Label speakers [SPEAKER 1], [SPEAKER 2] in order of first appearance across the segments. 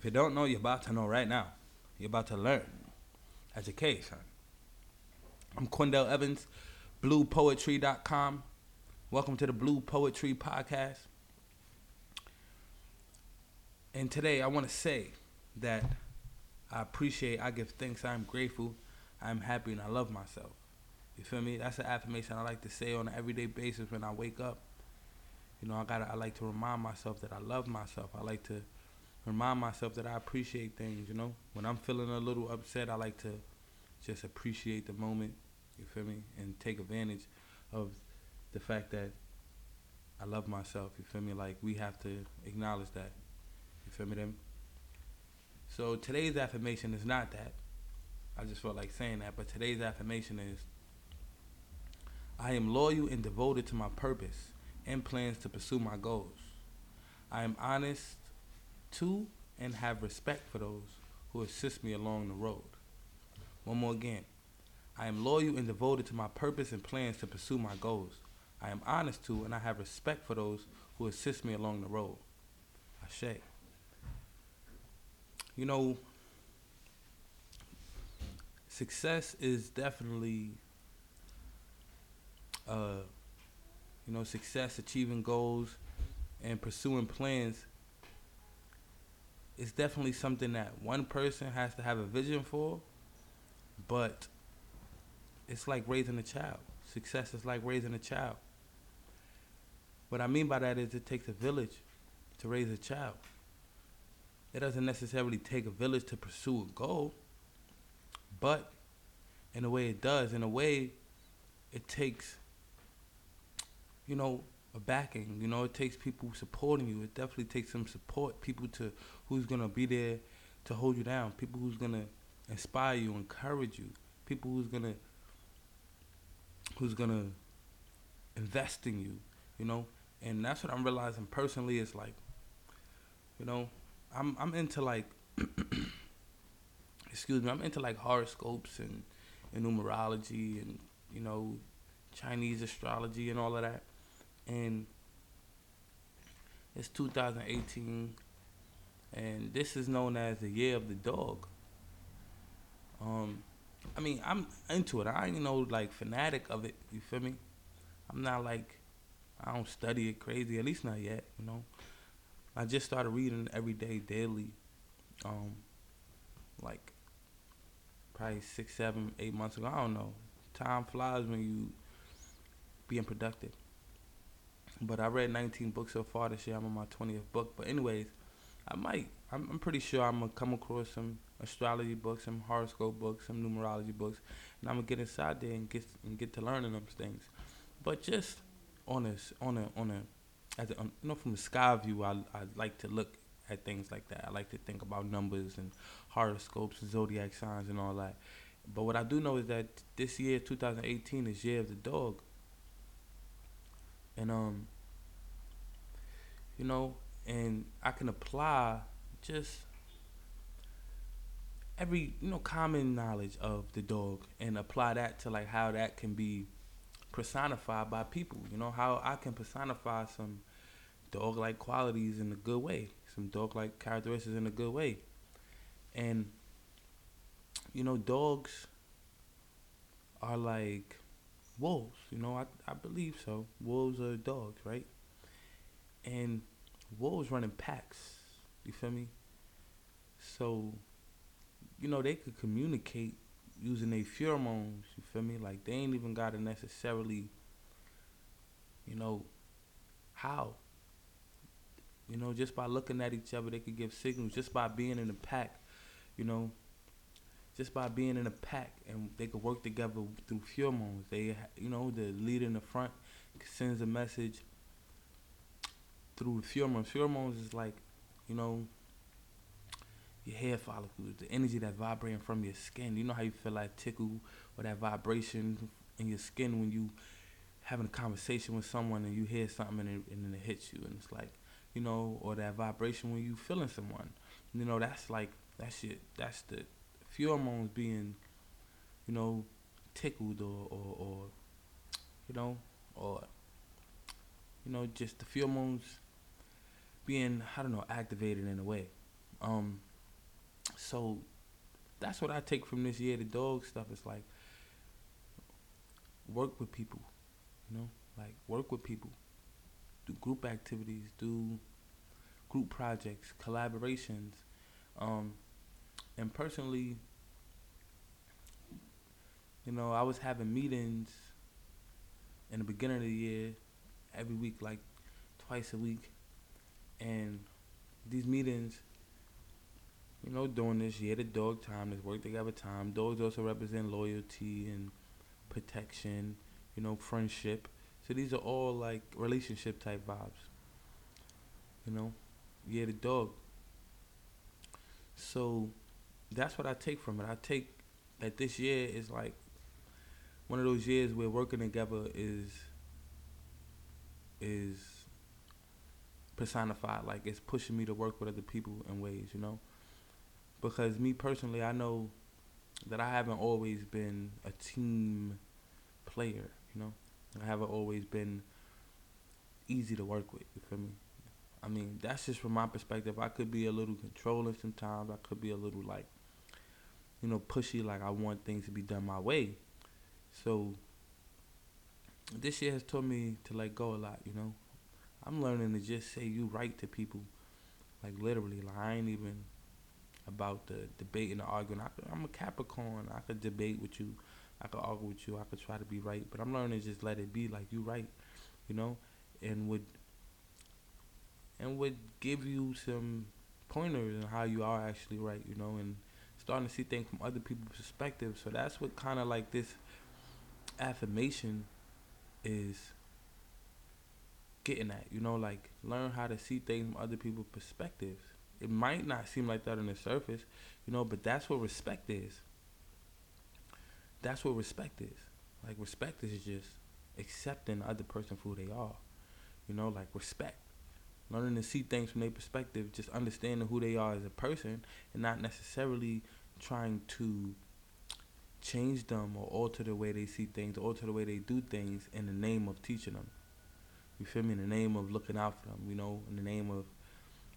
[SPEAKER 1] If you don't know, you're about to know right now. You're about to learn. Education. I'm Quindell Evans, bluepoetry.com. Welcome to the Blue Poetry Podcast. And today I want to say that I appreciate, I give thanks, I'm grateful, I'm happy, and I love myself. You feel me? That's an affirmation I like to say on an everyday basis when I wake up. You know, I gotta I like to remind myself that I love myself. I like to remind myself that I appreciate things, you know. When I'm feeling a little upset, I like to just appreciate the moment, you feel me, and take advantage of the fact that I love myself, you feel me? Like we have to acknowledge that. You feel me then? So today's affirmation is not that. I just felt like saying that, but today's affirmation is I am loyal and devoted to my purpose and plans to pursue my goals. I am honest to and have respect for those who assist me along the road. One more again. I am loyal and devoted to my purpose and plans to pursue my goals. I am honest to and I have respect for those who assist me along the road. Ashe. You know, success is definitely uh, you know, success, achieving goals, and pursuing plans is definitely something that one person has to have a vision for, but it's like raising a child. Success is like raising a child. What I mean by that is it takes a village to raise a child. It doesn't necessarily take a village to pursue a goal, but in a way it does. In a way, it takes you know, a backing. You know, it takes people supporting you. It definitely takes some support. People to who's gonna be there to hold you down. People who's gonna inspire you, encourage you. People who's gonna who's gonna invest in you. You know, and that's what I'm realizing personally. Is like, you know, I'm I'm into like, excuse me, I'm into like horoscopes and, and numerology and you know, Chinese astrology and all of that and it's 2018 and this is known as the year of the dog. Um i mean i'm into it. I ain't no like fanatic of it you feel me? I'm not like i don't study it crazy at least not yet you know? I just started reading every day daily. Um like probably six seven eight months ago i don't know. Time flies when you being productive but I read 19 books so far this year. I'm on my 20th book. But anyways, I might. I'm, I'm pretty sure I'm gonna come across some astrology books, some horoscope books, some numerology books, and I'm gonna get inside there and get and get to learning those things. But just on a on a on a as a, you know from the sky view, I I like to look at things like that. I like to think about numbers and horoscopes, and zodiac signs, and all that. But what I do know is that this year, 2018, is year of the dog and um you know and i can apply just every you know common knowledge of the dog and apply that to like how that can be personified by people you know how i can personify some dog like qualities in a good way some dog like characteristics in a good way. And you know dogs are like wolves. You know, I I believe so. Wolves are dogs, right? And wolves run in packs. You feel me? So, you know, they could communicate using their pheromones. You feel me? Like they ain't even gotta necessarily, you know, how. You know, just by looking at each other, they could give signals. Just by being in a pack, you know, just by being in a pack and they could work together through pheromones. They, you know, the leader in the front sends a message through pheromones. Pheromones is like, you know, your hair follicles, the energy that's vibrating from your skin. You know how you feel like tickle or that vibration in your skin when you having a conversation with someone and you hear something and, it, and then it hits you and it's like, you know, or that vibration when you feeling someone. You know, that's like that shit. That's the pheromones being, you know, tickled or, or, or you know, or you know, just the pheromones being I don't know activated in a way. Um, so that's what I take from this year. The dog stuff is like work with people, you know, like work with people, do group activities, do group projects, collaborations, um, and personally, you know, I was having meetings in the beginning of the year, every week, like twice a week, and these meetings you know, doing this year, the dog time, this work together time. Dogs also represent loyalty and protection, you know, friendship. So these are all like relationship type vibes. You know, yeah, the dog. So that's what I take from it. I take that this year is like one of those years where working together is is personified. Like it's pushing me to work with other people in ways, you know because me personally, I know that I haven't always been a team player. You know, I haven't always been easy to work with. You feel me? I mean, that's just from my perspective. I could be a little controlling sometimes. I could be a little like, you know, pushy. Like I want things to be done my way. So this year has taught me to let go a lot. You know, I'm learning to just say you right to people, like literally. Like I ain't even about the debate and the arguing. I am a Capricorn. I could debate with you. I could argue with you. I could try to be right. But I'm learning to just let it be like you right, you know, and would and would give you some pointers on how you are actually right, you know, and starting to see things from other people's perspective. So that's what kind of like this affirmation is getting at, you know, like learn how to see things from other people's perspectives it might not seem like that on the surface, you know, but that's what respect is. That's what respect is. Like respect is just accepting the other person for who they are. You know, like respect. Learning to see things from their perspective, just understanding who they are as a person and not necessarily trying to change them or alter the way they see things, alter the way they do things in the name of teaching them. You feel me? In the name of looking out for them, you know, in the name of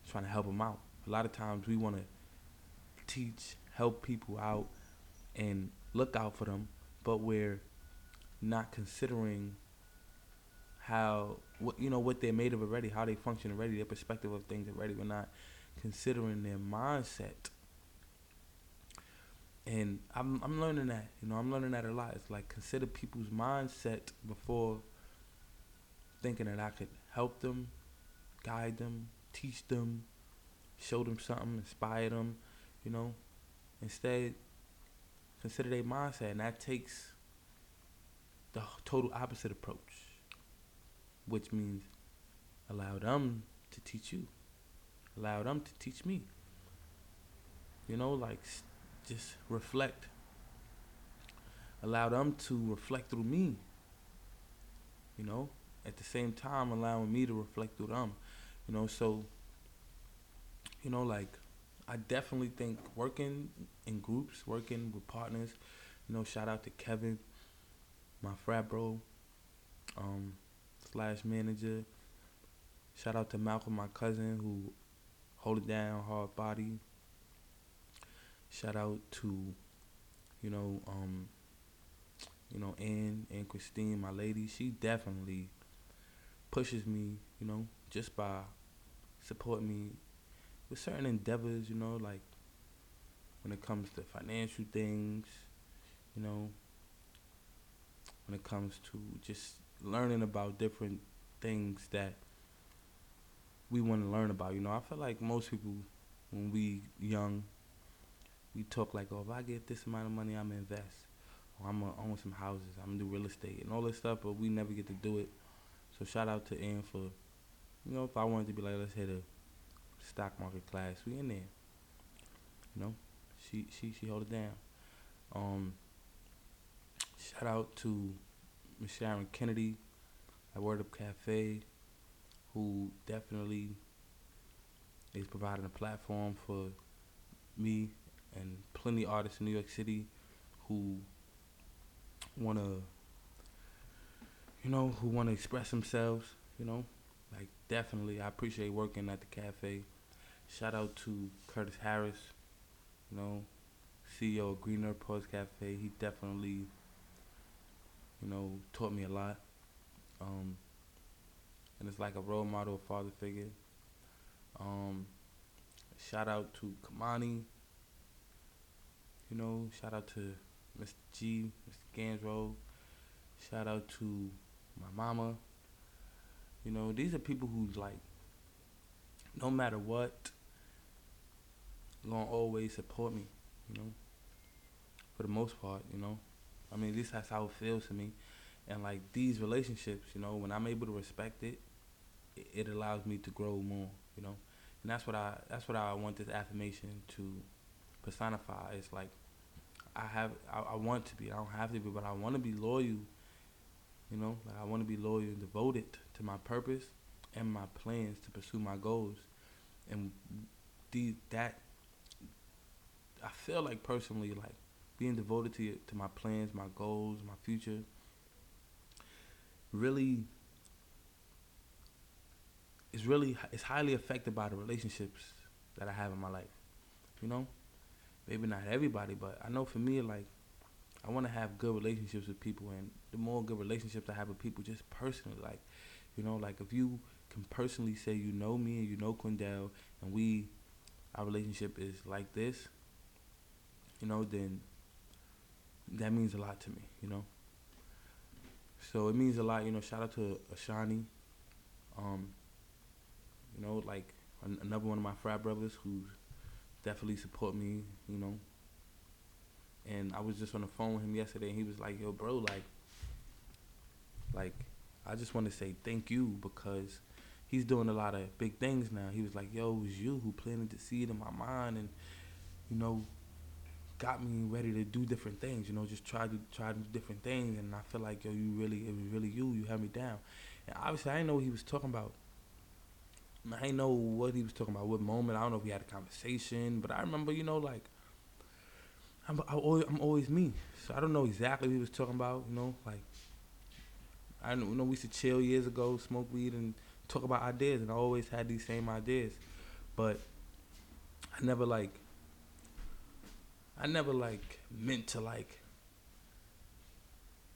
[SPEAKER 1] trying to help them out a lot of times we want to teach, help people out, and look out for them, but we're not considering how what you know what they're made of already, how they function already, their perspective of things already. We're not considering their mindset. And I'm I'm learning that, you know, I'm learning that a lot. It's like consider people's mindset before thinking that I could help them, guide them, teach them, show them something, inspire them, you know. Instead, consider their mindset, and that takes the total opposite approach, which means allow them to teach you, allow them to teach me. You know, like just reflect. Allow them to reflect through me. You know, at the same time allowing me to reflect through them. You know, so you know, like I definitely think working in groups, working with partners, you know, shout out to Kevin, my frat bro, um, slash manager. Shout out to Malcolm, my cousin, who hold it down, hard body. Shout out to, you know, um, you know, Ann and Christine, my lady. She definitely pushes me, you know, just by supporting me with certain endeavors, you know, like when it comes to financial things, you know, when it comes to just learning about different things that we want to learn about. You know, I feel like most people, when we young, we talk like, oh, if I get this amount of money, I'm gonna invest, or I'm gonna own some houses, I'm gonna do real estate and all this stuff, but we never get to do it. So shout out to Ann for, you know, if I wanted to be like, let's hit a stock market class. We in there. You know, she she she hold it down. Um, shout out to Miss Sharon Kennedy at Word Up Cafe, who definitely is providing a platform for me and plenty of artists in New York City who want to, you know, who want to express themselves, you know. Like, definitely, I appreciate working at the cafe Shout out to Curtis Harris, you know, CEO of Green Earth Poets Cafe. He definitely, you know, taught me a lot. Um, and it's like a role model, a father figure. Um, shout out to Kamani. You know, shout out to Mr. G, Mr. Gansrow. Shout out to my mama. You know, these are people who like, no matter what, gonna always support me. You know, for the most part. You know, I mean, at least that's how it feels to me. And like these relationships, you know, when I'm able to respect it, it, it allows me to grow more. You know, and that's what I that's what I want this affirmation to personify. It's like I have I, I want to be. I don't have to be, but I want to be loyal you know, like I want to be loyal and devoted to my purpose and my plans to pursue my goals. And the that I feel like personally like being devoted to to my plans, my goals, my future really is really it's highly affected by the relationships that I have in my life. You know? Maybe not everybody, but I know for me like I want to have good relationships with people, and the more good relationships I have with people, just personally, like, you know, like if you can personally say you know me and you know Quindell, and we, our relationship is like this, you know, then that means a lot to me, you know. So it means a lot, you know. Shout out to Ashani, um, you know, like an- another one of my frat brothers who definitely support me, you know, and I was just on the phone with him yesterday, and he was like, "Yo, bro, like, like, I just want to say thank you because he's doing a lot of big things now." He was like, "Yo, it was you who planted the seed in my mind, and you know, got me ready to do different things. You know, just try to try to do different things, and I feel like yo, you really, it was really you. You had me down, and obviously, I didn't know what he was talking about." I know what he was talking about, what moment. I don't know if we had a conversation, but I remember, you know, like I'm, I always, I'm always me. So I don't know exactly what he was talking about. You know, like I you know we used to chill years ago, smoke weed, and talk about ideas, and I always had these same ideas, but I never like. I never like meant to like.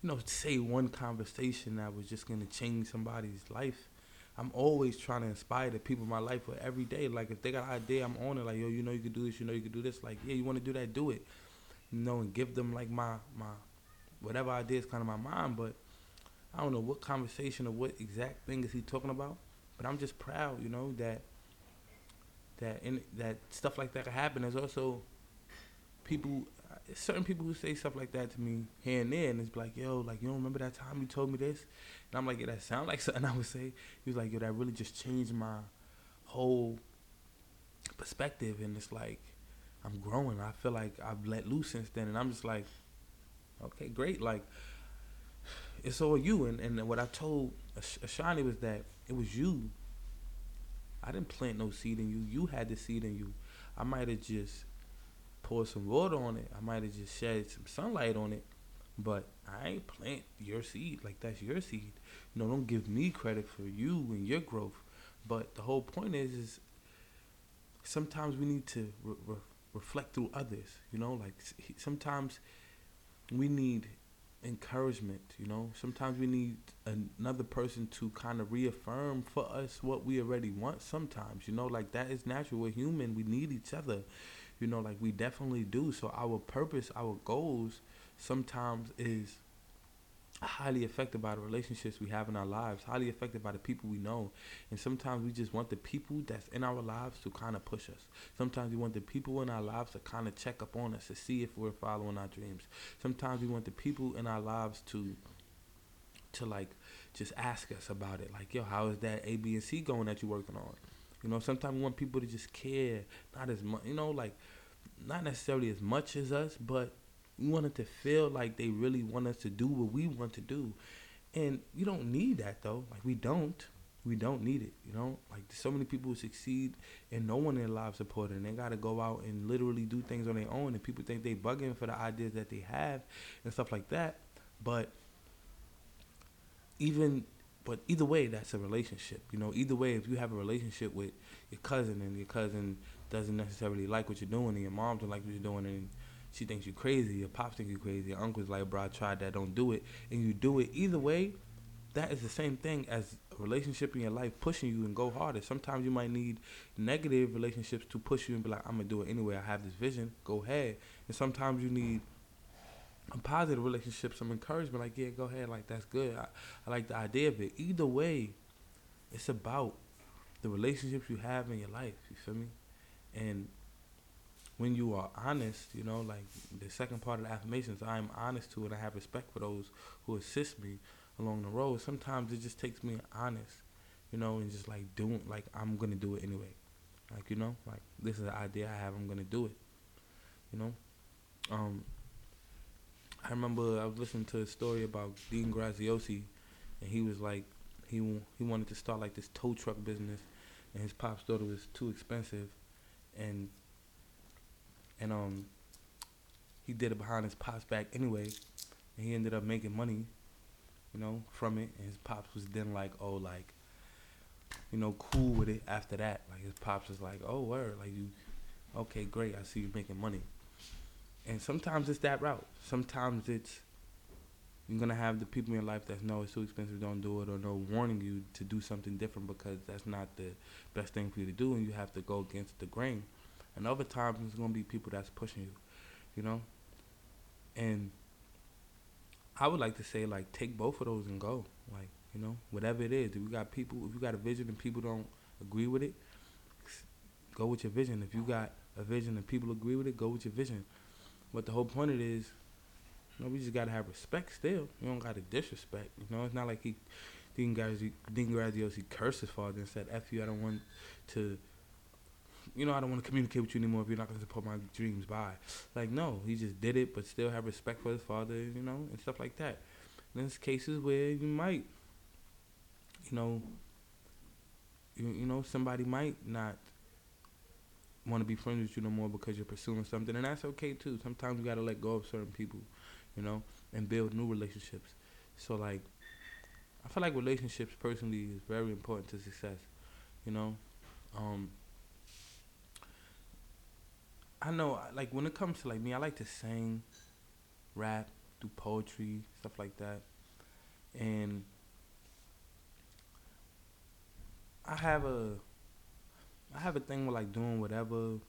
[SPEAKER 1] You know, say one conversation that was just gonna change somebody's life. I'm always trying to inspire the people in my life for every day. Like if they got an idea, I'm on it. Like yo, you know you can do this. You know you can do this. Like yeah, you want to do that, do it you know, and give them like my my whatever idea is kind of my mind. But I don't know what conversation or what exact thing is he talking about. But I'm just proud, you know, that that in that stuff like that can happen. There's also people, certain people who say stuff like that to me here and there, and it's like, yo, like you don't remember that time you told me this, and I'm like, yeah, that sound like something I would say. He was like, yo, that really just changed my whole perspective, and it's like I'm growing. I feel like I've let loose since then, and I'm just like, okay, great. Like it's all you. And and what I told Ashani was that it was you. I didn't plant no seed in you. You had the seed in you. I might have just poured some water on it. I might have just shed some sunlight on it. But I ain't plant your seed. Like that's your seed. You know, don't give me credit for you and your growth. But the whole point is, is sometimes we need to re- re- reflect through others. You know, like sometimes we need encouragement. You know, sometimes we need another person to kind of reaffirm for us what we already want. Sometimes, you know, like that is natural. We're human. We need each other. You know, like we definitely do. So our purpose, our goals, sometimes is highly affected by the relationships we have in our lives, highly affected by the people we know. And sometimes we just want the people that's in our lives to kind of push us. Sometimes we want the people in our lives to kind of check up on us to see if we're following our dreams. Sometimes we want the people in our lives to to like just ask us about it. Like, yo, how is that A, B, and C going that you're working on? You know, sometimes we want people to just care, not as much, you know, like not necessarily as much as us, but we want it to feel like they really want us to do what we want to do. And you don't need that though. Like we don't. We don't need it, you know. Like so many people succeed and no one in their lives support. And they gotta go out and literally do things on their own. And people think they bugging for the ideas that they have and stuff like that. But even but either way that's a relationship you know either way if you have a relationship with your cousin and your cousin doesn't necessarily like what you're doing, and your mom don't like what you're doing, and she thinks you're crazy. Your pops think you're crazy. Your uncle's like, bro, I tried that. Don't do it. And you do it either way. That is the same thing as a relationship in your life pushing you and go harder. Sometimes you might need negative relationships to push you and be like, I'm gonna do it anyway. I have this vision. Go ahead. And sometimes you need a positive relationship, some encouragement. Like, yeah, go ahead. Like that's good. I, I like the idea of it. Either way, it's about the relationships you have in your life. You feel me? And when you are honest, you know, like the second part of the affirmations, I'm honest to and I have respect for those who assist me along the road. Sometimes it just takes me honest, you know, and just like doing, like I'm gonna do it anyway. Like you know, like this is the idea I have. I'm gonna do it. You know, um, I remember I was listening to a story about Dean Graziosi, and he was like, he he wanted to start like this tow truck business, and his pops thought it was too expensive, and and um he did it behind his pops back anyway, and he ended up making money, you know, from it. And his pops was then like, oh, like, you know, cool with it after that. Like his pops was like, oh, word, like you, okay, great, I see you making money. And sometimes it's that route. Sometimes it's you're gonna have the people in your life that know it's too expensive, don't do it, or no warning you to do something different because that's not the best thing for you to do, and you have to go against the grain. And other times it's gonna be people that's pushing you, you know. And I would like to say like take both of those and go, like you know, whatever it is. If you got people, if you got a vision and people don't agree with it, go with your vision. If you got a vision and people agree with it, go with your vision. But the whole point of it is, you know, we just gotta have respect still. You don't gotta disrespect. You know, it's not like he Dean Graziosi, Graziosi cursed his father and said, "F you, I don't want to." you know, I don't want to communicate with you anymore if you're not to support my dreams. Bye. Like, no, he just did it, but still have respect for his father, you know, and stuff like that. And there's cases where you might, you know, you, you know, somebody might not want to be friends with you no more because you're pursuing something, and that's okay too. Sometimes you got to let go of certain people, you know, and build new relationships. So, like, I feel like relationships personally is very important to success, you know. Um, I know, like when it comes to like me, I like to sing, rap, do poetry, stuff like that, and I have a, I have a thing with like doing whatever.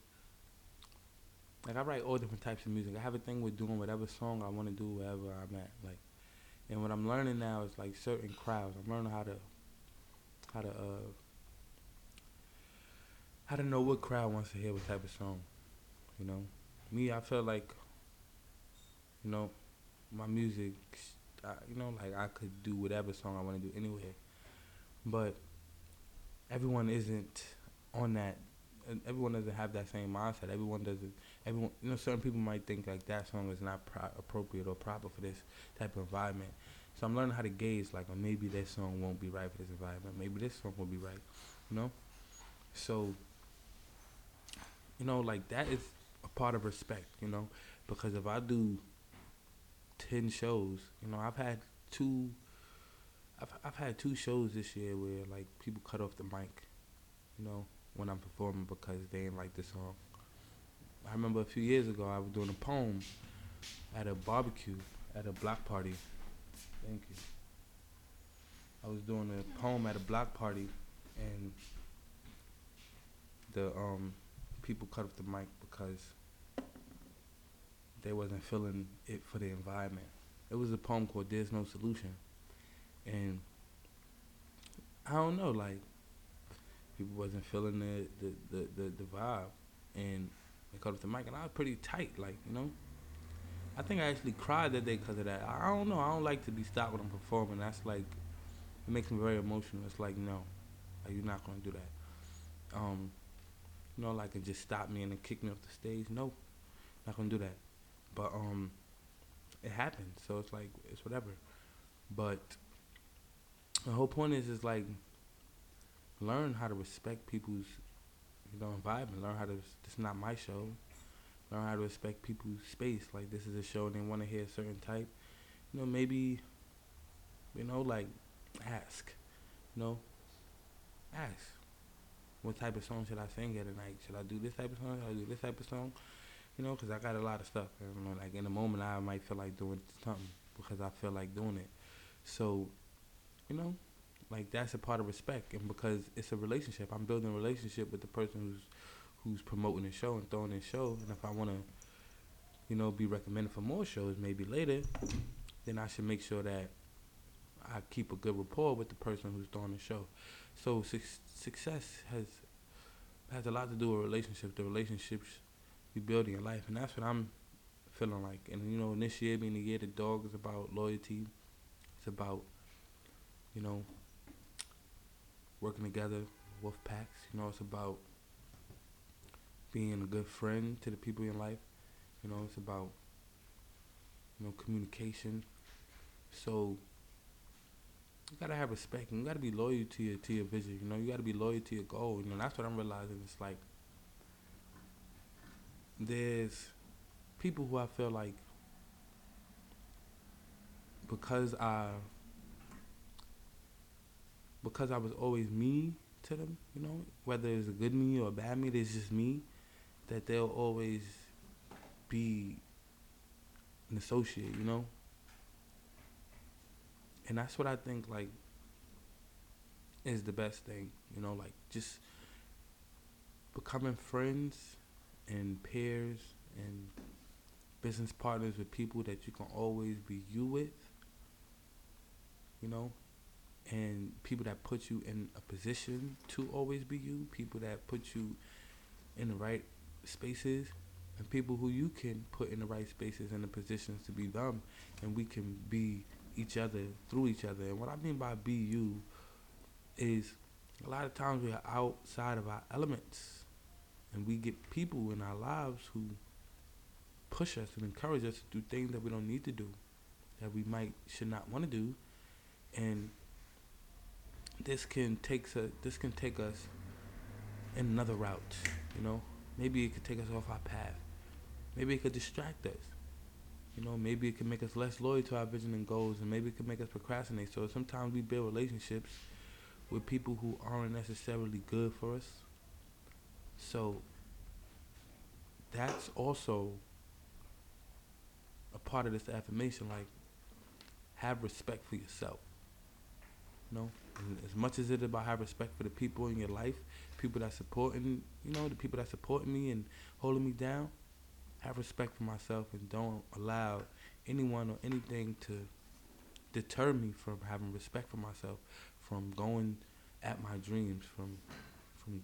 [SPEAKER 1] Like I write all different types of music. I have a thing with doing whatever song I want to do wherever I'm at. Like, and what I'm learning now is like certain crowds. I'm learning how to, how to, uh, how to know what crowd wants to hear what type of song. You know, me, I feel like, you know, my music, I, you know, like I could do whatever song I want to do anyway. But everyone isn't on that. Everyone doesn't have that same mindset. Everyone doesn't. Everyone, you know, certain people might think like that song is not pro- appropriate or proper for this type of environment. So I'm learning how to gauge, like, or maybe this song won't be right for this environment. Maybe this song will be right. You know. So. You know, like that is a part of respect, you know, because if I do ten shows, you know, I've had two. I've I've had two shows this year where like people cut off the mic, you know, when I'm performing because they didn't like the song. I remember a few years ago I was doing a poem at a barbecue at a block party. Thank you. I was doing a poem at a block party and the um people cut off the mic because they wasn't feeling it for the environment. It was a poem called "There's No Solution," and I don't know, like people wasn't feeling the the the the, the vibe, and they cut off the mic, and I was pretty tight, like you know. I think I actually cried that day because of that. I don't know. I don't like to be stopped when I'm performing. That's like, it makes me very emotional. It's like, no, like, you're not gonna do that. Um, you know, like it just stop me and then kick me off the stage. No, not gonna do that. But um, it happened, so it's like it's whatever. But the whole point is is like learn how to respect people's you know environment. Learn how to this is not my show. Learn how to respect people's space. Like this is a show and they want to hear a certain type. You know maybe you know like ask. You know ask. what type of song should I sing at a night? Should I do this type of song? Should I do this type of song? You know, because I got a lot of stuff. You know, like in the moment, I might feel like doing something because I feel like doing it. So, you know, like that's a part of respect, and because it's a relationship, I'm building a relationship with the person who's who's promoting the show and throwing the show. And if I want to, you know, be recommended for more shows, maybe later, then I should make sure that I keep a good rapport with the person who's throwing the show. So su- success has has a lot to do with relationships, the relationships you build in your life, and that's what I'm feeling like. And you know, this year being the year the dog is about loyalty. It's about you know working together, wolf packs. You know, it's about being a good friend to the people in life. You know, it's about you know communication. So you gotta have respect and you gotta be loyal to your to your vision. You know, you gotta be loyal to your goal. You know, that's what I'm realizing. It's like there's people who I feel like because I because I was always me to them, you know, whether it's a good me or a bad me, it's just me, that they'll always be an associate, you know? And that's what I think like is the best thing, you know, like just becoming friends and peers and business partners with people that you can always be you with, you know, and people that put you in a position to always be you, people that put you in the right spaces, and people who you can put in the right spaces and the positions to be them, and we can be each other through each other. And what I mean by be you is a lot of times we are outside of our elements, and we get people in our lives who push us and encourage us to do things that we don't need to do, that we might should not want to do, and this can take us this can take us in another route. You know, maybe it could take us off our path. Maybe it could distract us. You know, maybe it can make us less loyal to our vision and goals, and maybe it can make us procrastinate. So sometimes we build relationships with people who aren't necessarily good for us. So that's also a part of this affirmation. Like, have respect for yourself. You know, and as much as it is about have respect for the people in your life, people that supporting, you know, the people that supporting me and holding me down, have respect for myself and don't allow anyone or anything to deter me from having respect for myself, from going at my dreams, from from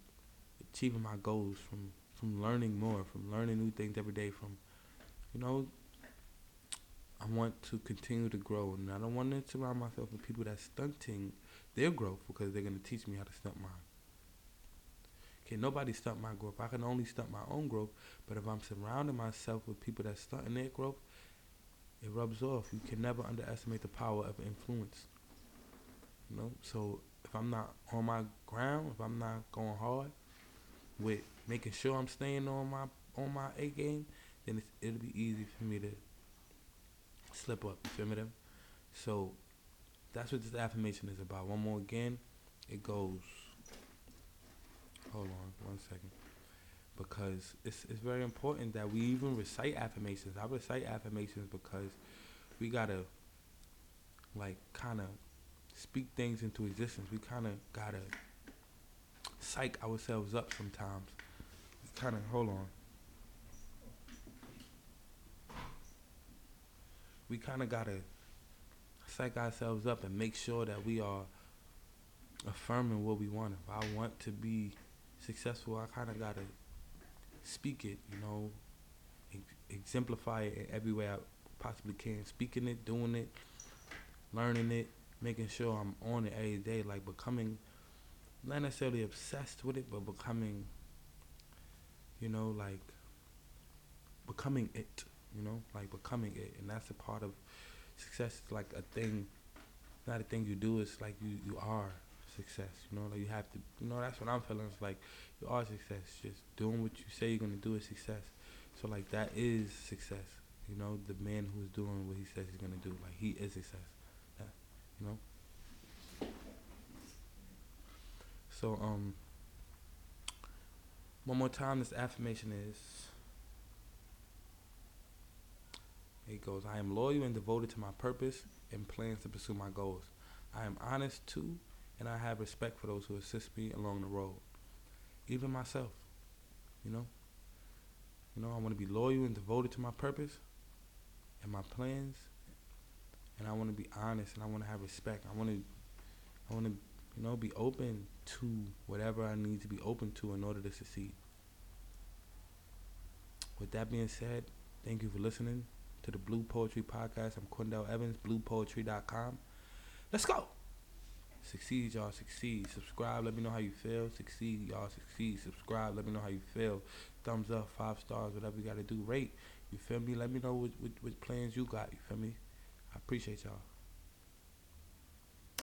[SPEAKER 1] achieving my goals, from from learning more, from learning new things every day, from you know I want to continue to grow. And I don't want to surround myself with people that's stunting their growth because they're gonna teach me how to stunt mine. Okay, nobody stunt my growth. I can only stunt my own growth. But if I'm surrounding myself with people that stunting their growth, it rubs off. You can never underestimate the power of influence. You know, so if I'm not on my ground, if I'm not going hard with making sure I'm staying on my on my A game, then it'll be easy for me to slip up. You feel me? So that's what this affirmation is about. One more again, it goes. Hold on one second. Because it's it's very important that we even recite affirmations. I recite affirmations because we gotta like kind of speak things into existence. We kind of gotta psych ourselves up sometimes. Kind of hold on. We kind of gotta psych ourselves up and make sure that we are affirming what we want. If I want to be successful, I kind of gotta speak it, you know, ex- exemplify it in every way I possibly can. Speaking it, doing it, learning it, making sure I'm on it every day, like becoming not necessarily obsessed with it, but becoming, you know, like becoming it, you know, like becoming it, and that's a part of success. Is like a thing, not a thing you do. It's like you you are success. You know, like you have to. You know, that's what I'm feeling. It's like you are success. Just doing what you say you're gonna do is success. So like that is success. You know, the man who's doing what he says he's gonna do, like he is success. Yeah, you know. So um, One more time, this affirmation is. It goes, I am loyal and devoted to my purpose and plans to pursue my goals. I am honest too, and I have respect for those who assist me along the road. Even myself. You know? You know, I want to be loyal and devoted to my purpose and my plans. And I want to be honest and I want to have respect. I want to I want to, you know, be open to whatever I need to be open to in order to succeed. With that being said, thank you for listening to the Blue Poetry Podcast. I'm Quindell Evans, bluepoetry.com. Let's go. Succeed, y'all. Succeed. Subscribe. Let me know how you feel. Succeed, y'all. Succeed. Subscribe. Let me know how you feel. Thumbs up, five stars, whatever you got to do. Rate. You feel me? Let me know what, what, what plans you got. You feel me? I appreciate y'all.